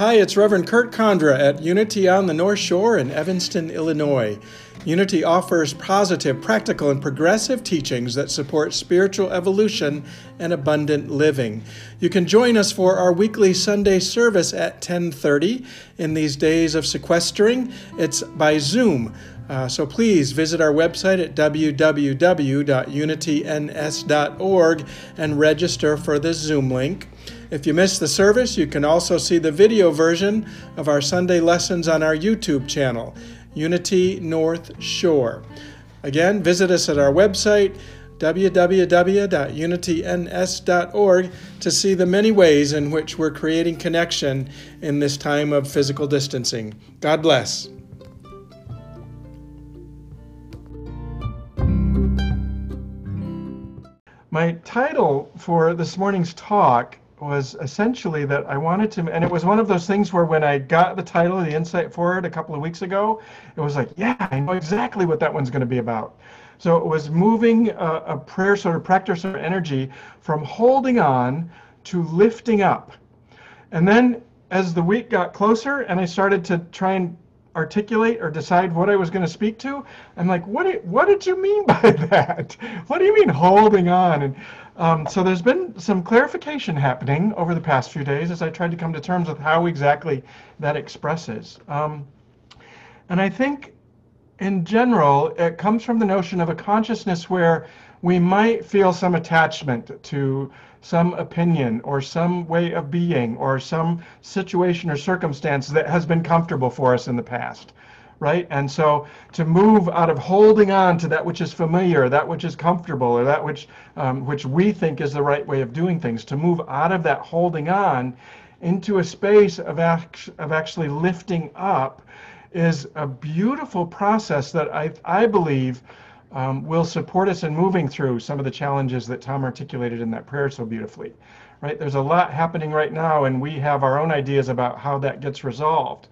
Hi, it's Reverend Kurt Condra at Unity on the North Shore in Evanston, Illinois. Unity offers positive, practical, and progressive teachings that support spiritual evolution and abundant living. You can join us for our weekly Sunday service at 10:30 in these days of sequestering. It's by Zoom. Uh, so please visit our website at www.unityns.org and register for the Zoom link. If you missed the service, you can also see the video version of our Sunday lessons on our YouTube channel, Unity North Shore. Again, visit us at our website, www.unityns.org, to see the many ways in which we're creating connection in this time of physical distancing. God bless. My title for this morning's talk was essentially that I wanted to, and it was one of those things where when I got the title of the Insight for it a couple of weeks ago, it was like, yeah, I know exactly what that one's going to be about. So it was moving a, a prayer sort of practice or energy from holding on to lifting up. And then as the week got closer and I started to try and articulate or decide what I was going to speak to, I'm like, what what did you mean by that? What do you mean holding on? And um, so there's been some clarification happening over the past few days as I tried to come to terms with how exactly that expresses. Um, and I think in general, it comes from the notion of a consciousness where we might feel some attachment to some opinion or some way of being or some situation or circumstance that has been comfortable for us in the past right? And so to move out of holding on to that which is familiar, that which is comfortable, or that which um, which we think is the right way of doing things, to move out of that holding on into a space of act, of actually lifting up is a beautiful process that I I believe. Um, will support us in moving through some of the challenges that Tom articulated in that prayer so beautifully. Right? There's a lot happening right now, and we have our own ideas about how that gets resolved.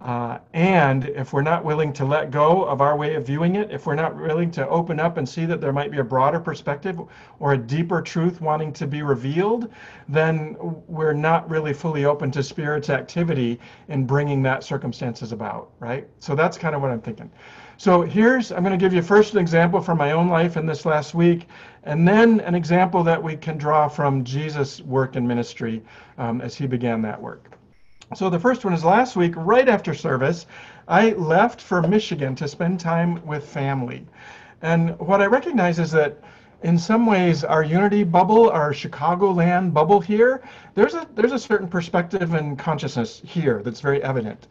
Uh, and if we're not willing to let go of our way of viewing it, if we're not willing to open up and see that there might be a broader perspective or a deeper truth wanting to be revealed, then we're not really fully open to Spirit's activity in bringing that circumstances about, right? So that's kind of what I'm thinking. So here's, I'm going to give you first an example from my own life in this last week, and then an example that we can draw from Jesus' work in ministry um, as he began that work. So the first one is last week, right after service, I left for Michigan to spend time with family. And what I recognize is that in some ways our unity bubble, our Chicagoland bubble here, there's a there's a certain perspective and consciousness here that's very evident.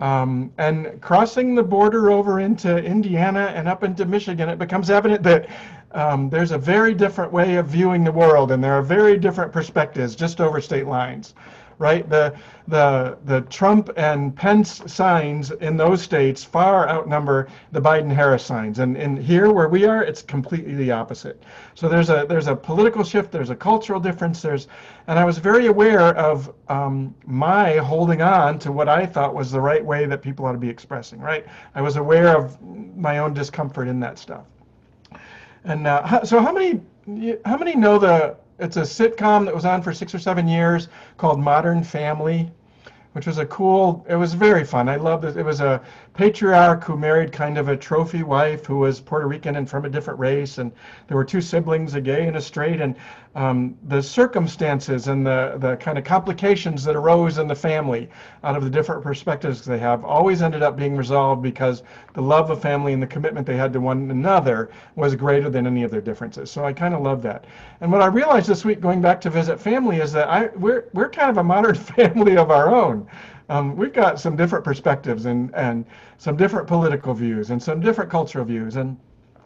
Um, and crossing the border over into Indiana and up into Michigan, it becomes evident that um, there's a very different way of viewing the world, and there are very different perspectives just over state lines right? The the the Trump and Pence signs in those states far outnumber the Biden-Harris signs, and and here where we are, it's completely the opposite. So there's a there's a political shift, there's a cultural difference, there's, and I was very aware of um, my holding on to what I thought was the right way that people ought to be expressing, right? I was aware of my own discomfort in that stuff. And uh, so how many how many know the it's a sitcom that was on for six or seven years called Modern Family, which was a cool. It was very fun. I loved it. It was a patriarch who married kind of a trophy wife who was Puerto Rican and from a different race, and there were two siblings, a gay and a straight, and um, the circumstances and the the kind of complications that arose in the family out of the different perspectives they have always ended up being resolved because the love of family and the commitment they had to one another was greater than any of their differences. So I kind of love that. And what I realized this week going back to visit family is that I we're we're kind of a modern family of our own. Um, we've got some different perspectives and and some different political views and some different cultural views and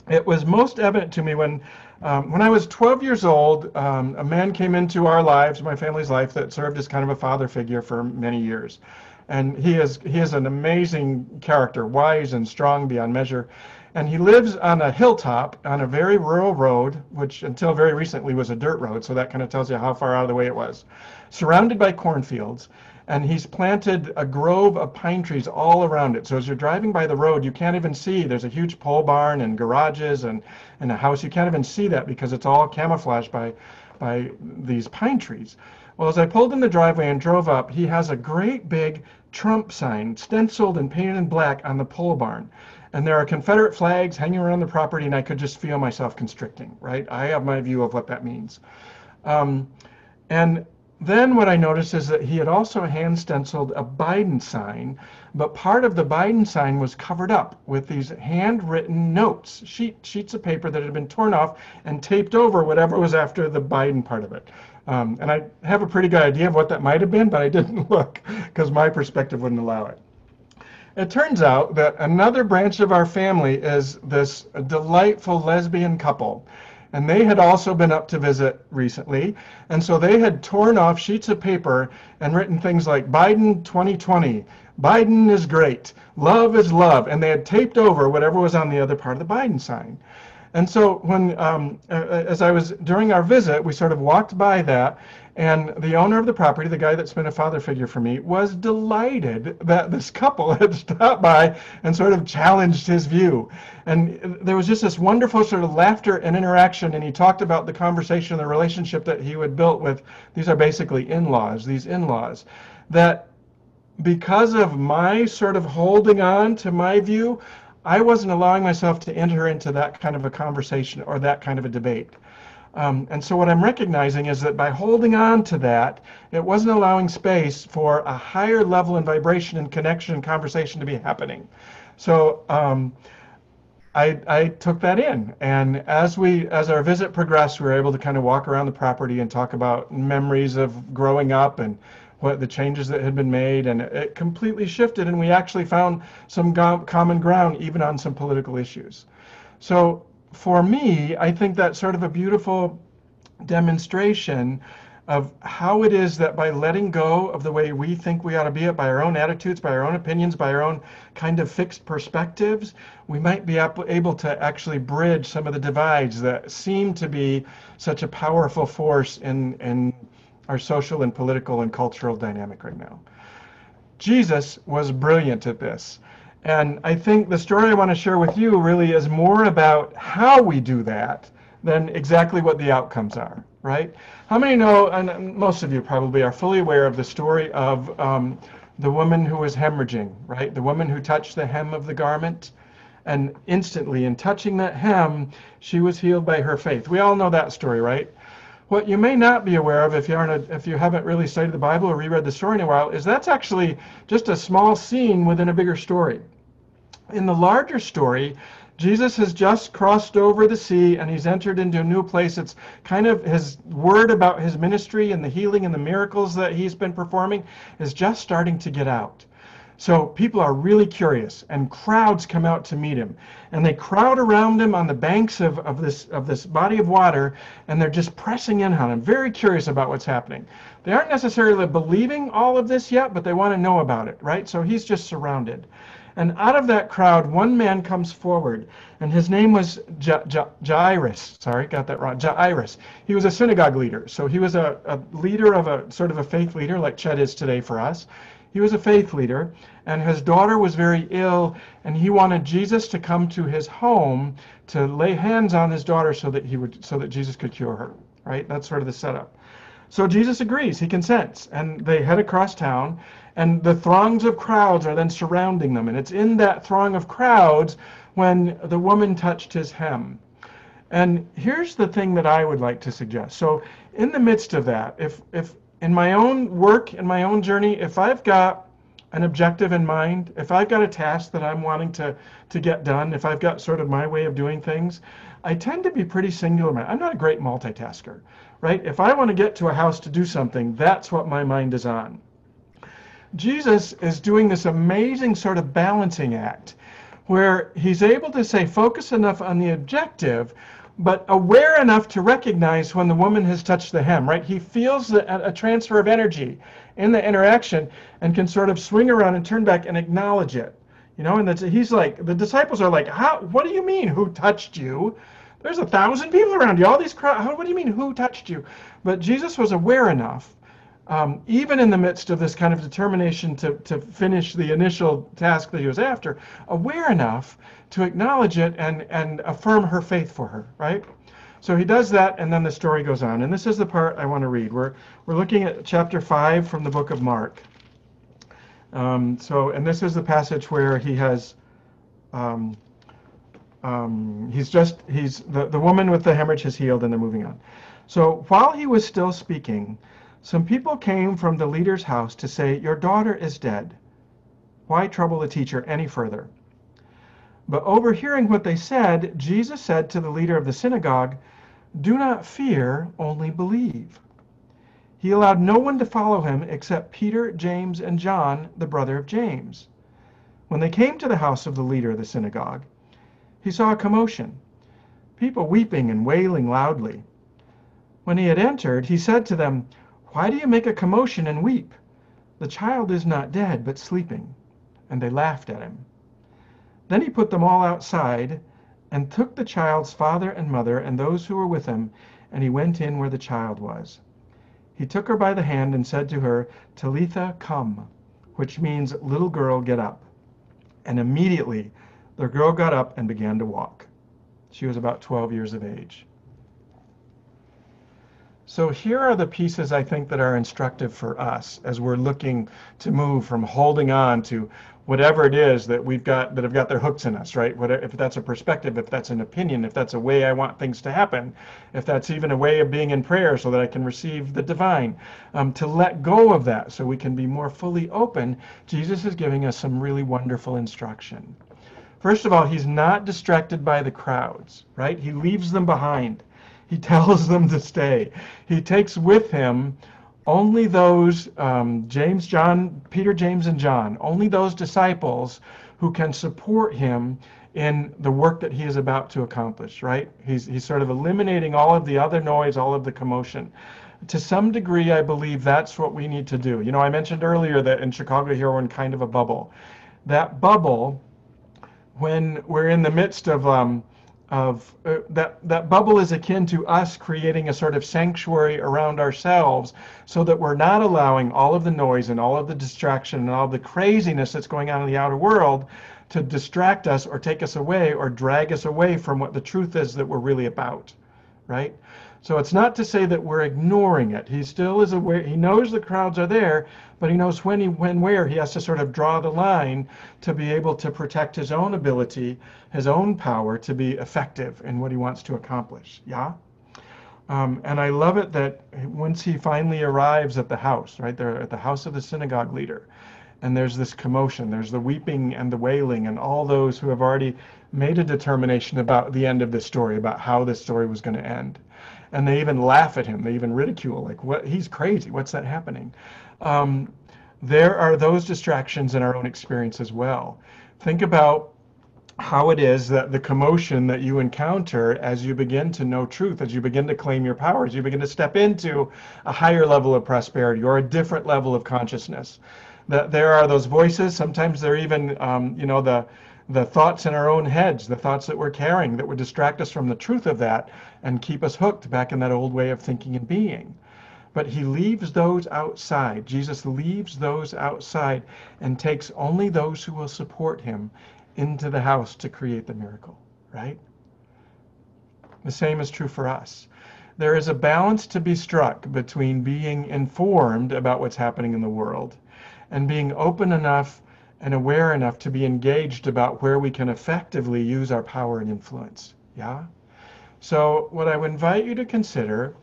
it was most evident to me when um, when I was 12 years old, um, a man came into our lives, my family's life, that served as kind of a father figure for many years. And he is he is an amazing character, wise and strong beyond measure. And he lives on a hilltop on a very rural road, which until very recently was a dirt road, so that kind of tells you how far out of the way it was, surrounded by cornfields. And he's planted a grove of pine trees all around it. So as you're driving by the road, you can't even see. There's a huge pole barn and garages and, and a house. You can't even see that because it's all camouflaged by, by these pine trees. Well, as I pulled in the driveway and drove up, he has a great big Trump sign stenciled and painted in black on the pole barn. And there are Confederate flags hanging around the property, and I could just feel myself constricting, right? I have my view of what that means. Um, and then what I noticed is that he had also hand stenciled a Biden sign, but part of the Biden sign was covered up with these handwritten notes, sheet, sheets of paper that had been torn off and taped over whatever was after the Biden part of it. Um, and I have a pretty good idea of what that might have been, but I didn't look because my perspective wouldn't allow it. It turns out that another branch of our family is this delightful lesbian couple and they had also been up to visit recently. And so they had torn off sheets of paper and written things like Biden 2020, Biden is great, love is love, and they had taped over whatever was on the other part of the Biden sign. And so when, um, as I was during our visit, we sort of walked by that, and the owner of the property, the guy that's been a father figure for me, was delighted that this couple had stopped by and sort of challenged his view. And there was just this wonderful sort of laughter and interaction. And he talked about the conversation, the relationship that he had built with these are basically in laws, these in laws, that because of my sort of holding on to my view, I wasn't allowing myself to enter into that kind of a conversation or that kind of a debate. Um, and so what I'm recognizing is that by holding on to that, it wasn't allowing space for a higher level and vibration and connection and conversation to be happening. So um, I, I took that in, and as we as our visit progressed, we were able to kind of walk around the property and talk about memories of growing up and what the changes that had been made, and it completely shifted, and we actually found some common ground even on some political issues. So for me, I think that's sort of a beautiful demonstration of how it is that by letting go of the way we think we ought to be it, by our own attitudes, by our own opinions, by our own kind of fixed perspectives, we might be able to actually bridge some of the divides that seem to be such a powerful force in, in our social and political and cultural dynamic right now. Jesus was brilliant at this. And I think the story I want to share with you really is more about how we do that than exactly what the outcomes are, right? How many know, and most of you probably are fully aware of the story of um, the woman who was hemorrhaging, right? The woman who touched the hem of the garment. And instantly, in touching that hem, she was healed by her faith. We all know that story, right? What you may not be aware of if you aren't a, if you haven't really studied the Bible or reread the story in a while is that's actually just a small scene within a bigger story in the larger story, Jesus has just crossed over the sea and he's entered into a new place. It's kind of his word about his ministry and the healing and the miracles that he's been performing is just starting to get out. So people are really curious and crowds come out to meet him. And they crowd around him on the banks of, of this of this body of water and they're just pressing in on him, very curious about what's happening. They aren't necessarily believing all of this yet, but they want to know about it, right? So he's just surrounded. And out of that crowd, one man comes forward, and his name was Jairus. Sorry, got that wrong. Jairus. He was a synagogue leader. So he was a, a leader of a sort of a faith leader, like Chet is today for us. He was a faith leader, and his daughter was very ill, and he wanted Jesus to come to his home to lay hands on his daughter so that he would, so that Jesus could cure her. Right? That's sort of the setup. So Jesus agrees, he consents, and they head across town, and the throngs of crowds are then surrounding them. And it's in that throng of crowds when the woman touched his hem. And here's the thing that I would like to suggest. So, in the midst of that, if, if in my own work, in my own journey, if I've got an objective in mind, if I've got a task that I'm wanting to, to get done, if I've got sort of my way of doing things, I tend to be pretty singular. I'm not a great multitasker, right? If I want to get to a house to do something, that's what my mind is on. Jesus is doing this amazing sort of balancing act where he's able to say focus enough on the objective but aware enough to recognize when the woman has touched the hem right? He feels a, a transfer of energy in the interaction and can sort of swing around and turn back and acknowledge it you know? And that's he's like the disciples are like how what do you mean who touched you? There's a thousand people around you all these crowd what do you mean who touched you? But jesus was aware enough um, even in the midst of this kind of determination to, to finish the initial task that he was after, aware enough to acknowledge it and, and affirm her faith for her, right? So he does that, and then the story goes on. And this is the part I want to read. We're, we're looking at chapter 5 from the book of Mark. Um, so, and this is the passage where he has, um, um, he's just, he's, the, the woman with the hemorrhage has healed, and they're moving on. So while he was still speaking, some people came from the leader's house to say, Your daughter is dead. Why trouble the teacher any further? But overhearing what they said, Jesus said to the leader of the synagogue, Do not fear, only believe. He allowed no one to follow him except Peter, James, and John, the brother of James. When they came to the house of the leader of the synagogue, he saw a commotion, people weeping and wailing loudly. When he had entered, he said to them, Why do you make a commotion and weep? The child is not dead, but sleeping. And they laughed at him. Then he put them all outside and took the child's father and mother and those who were with him, and he went in where the child was. He took her by the hand and said to her, Talitha, cum, which means, little girl, get up. And immediately the girl got up and began to walk. She was about 12 years of age. So here are the pieces I think that are instructive for us as we're looking to move from holding on to whatever it is that we've got that have got their hooks in us, right? If that's a perspective, if that's an opinion, if that's a way I want things to happen, if that's even a way of being in prayer so that I can receive the divine, um, to let go of that so we can be more fully open, Jesus is giving us some really wonderful instruction. First of all, he's not distracted by the crowds, right? He leaves them behind. He tells them to stay. He takes with him only those, um, James, John, Peter, James, and John, only those disciples who can support him in the work that he is about to accomplish, right? He's, he's sort of eliminating all of the other noise, all of the commotion. To some degree, I believe that's what we need to do. You know, I mentioned earlier that in Chicago here we're in kind of a bubble. That bubble, when we're in the midst of um, of uh, that that bubble is akin to us creating a sort of sanctuary around ourselves so that we're not allowing all of the noise and all of the distraction and all the craziness that's going on in the outer world to distract us or take us away or drag us away from what the truth is that we're really about right so it's not to say that we're ignoring it. He still is aware. He knows the crowds are there, but he knows when he when where he has to sort of draw the line to be able to protect his own ability, his own power to be effective in what he wants to accomplish. Yeah. Um, and I love it that once he finally arrives at the house, right there at the house of the synagogue leader, and there's this commotion, there's the weeping and the wailing, and all those who have already made a determination about the end of the story, about how this story was going to end and they even laugh at him. They even ridicule, like, "What? He's crazy. What's that happening?" Um, there are those distractions in our own experience as well. Think about how it is that the commotion that you encounter as you begin to know truth, as you begin to claim your powers, you begin to step into a higher level of prosperity or a different level of consciousness. That there are those voices. Sometimes they're even, um, you know, the the thoughts in our own heads, the thoughts that we're carrying that would distract us from the truth of that and keep us hooked back in that old way of thinking and being. But he leaves those outside. Jesus leaves those outside and takes only those who will support him into the house to create the miracle, right? The same is true for us. There is a balance to be struck between being informed about what's happening in the world and being open enough and aware enough to be engaged about where we can effectively use our power and influence. Yeah? So, what I would invite you to consider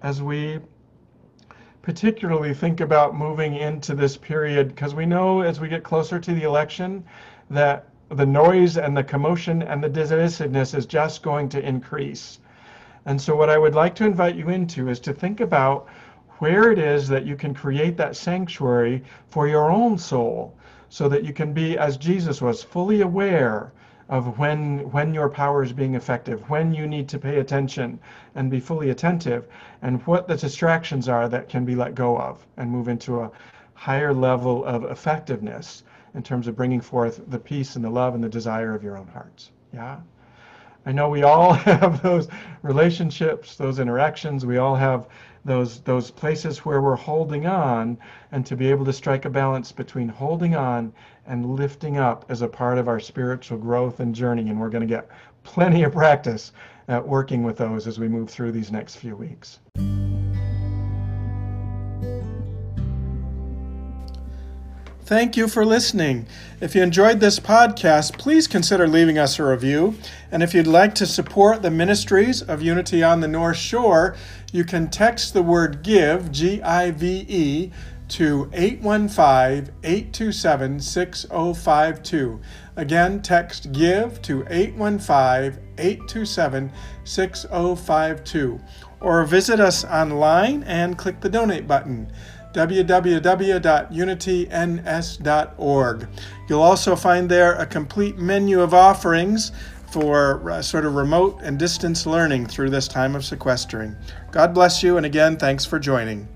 as we particularly think about moving into this period, because we know as we get closer to the election that the noise and the commotion and the divisiveness is just going to increase. And so, what I would like to invite you into is to think about where it is that you can create that sanctuary for your own soul so that you can be, as Jesus was, fully aware of when when your power is being effective, when you need to pay attention and be fully attentive, and what the distractions are that can be let go of and move into a higher level of effectiveness in terms of bringing forth the peace and the love and the desire of your own hearts. Yeah. I know we all have those relationships, those interactions. We all have those those places where we're holding on and to be able to strike a balance between holding on and lifting up as a part of our spiritual growth and journey and we're going to get plenty of practice at working with those as we move through these next few weeks. Thank you for listening. If you enjoyed this podcast, please consider leaving us a review. And if you'd like to support the ministries of Unity on the North Shore, you can text the word GIVE, G I V E, to 815 827 6052. Again, text GIVE to 815 827 6052. Or visit us online and click the donate button www.unityns.org. You'll also find there a complete menu of offerings for uh, sort of remote and distance learning through this time of sequestering. God bless you, and again, thanks for joining.